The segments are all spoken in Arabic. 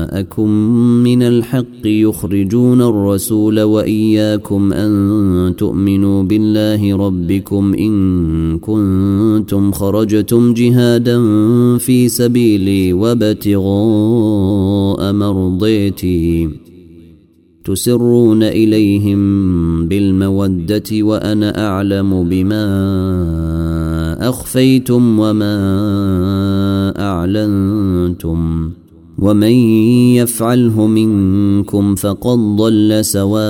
جاءكم من الحق يخرجون الرسول وإياكم أن تؤمنوا بالله ربكم إن كنتم خرجتم جهادا في سبيلي وابتغاء مرضيتي. تسرون إليهم بالمودة وأنا أعلم بما أخفيتم وما أعلنتم. ومن يفعله منكم فقد ضل سواء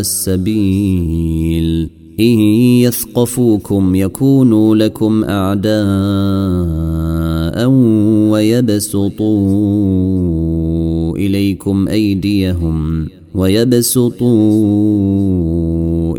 السبيل ان يثقفوكم يكونوا لكم اعداء ويبسطوا اليكم ايديهم ويبسطوا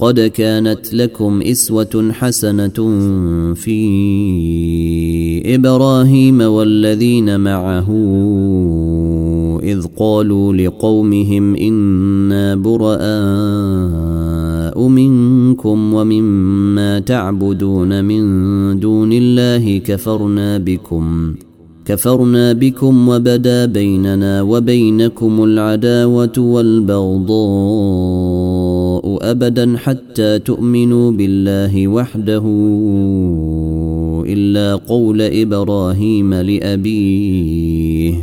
قد كانت لكم إسوة حسنة في إبراهيم والذين معه إذ قالوا لقومهم إنا براء منكم ومما تعبدون من دون الله كفرنا بكم كفرنا بكم وبدا بيننا وبينكم العداوة والبغضاء ابدا حتى تؤمنوا بالله وحده إلا قول إبراهيم لأبيه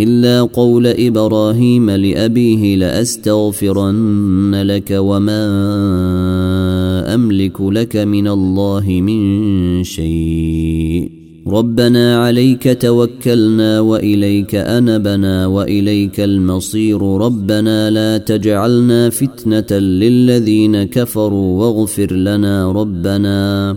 إلا قول إبراهيم لأبيه لأستغفرن لك وما أملك لك من الله من شيء. ربنا عليك توكلنا وإليك أنبنا وإليك المصير ربنا لا تجعلنا فتنة للذين كفروا واغفر لنا ربنا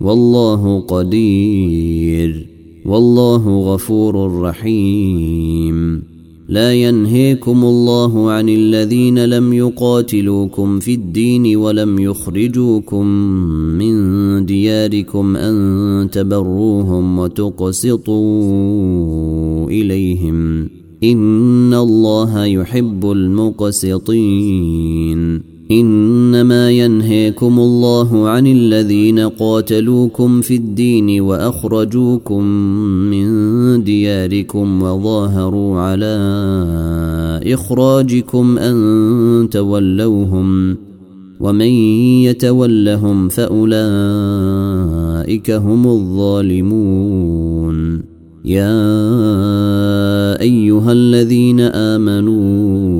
والله قدير والله غفور رحيم. لا ينهيكم الله عن الذين لم يقاتلوكم في الدين ولم يخرجوكم من دياركم أن تبروهم وتقسطوا إليهم. إن الله يحب المقسطين. إنما ينهيكم الله عن الذين قاتلوكم في الدين وأخرجوكم من دياركم وظاهروا على إخراجكم أن تولوهم ومن يتولهم فأولئك هم الظالمون. يا أيها الذين آمنوا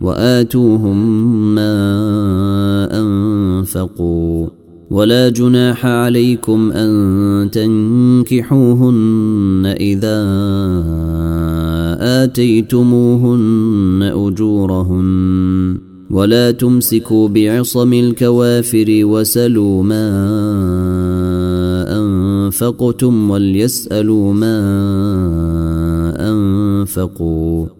وآتوهم ما أنفقوا ولا جناح عليكم أن تنكحوهن إذا آتيتموهن أجورهن ولا تمسكوا بعصم الكوافر وسلوا ما أنفقتم وليسألوا ما أنفقوا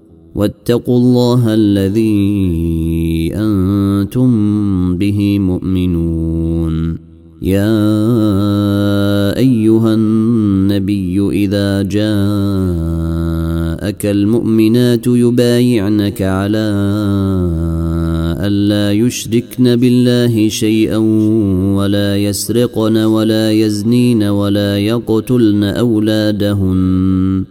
واتقوا الله الذي أنتم به مؤمنون. يا أيها النبي إذا جاءك المؤمنات يبايعنك على الا يشركن بالله شيئا ولا يسرقن ولا يزنين ولا يقتلن أولادهن.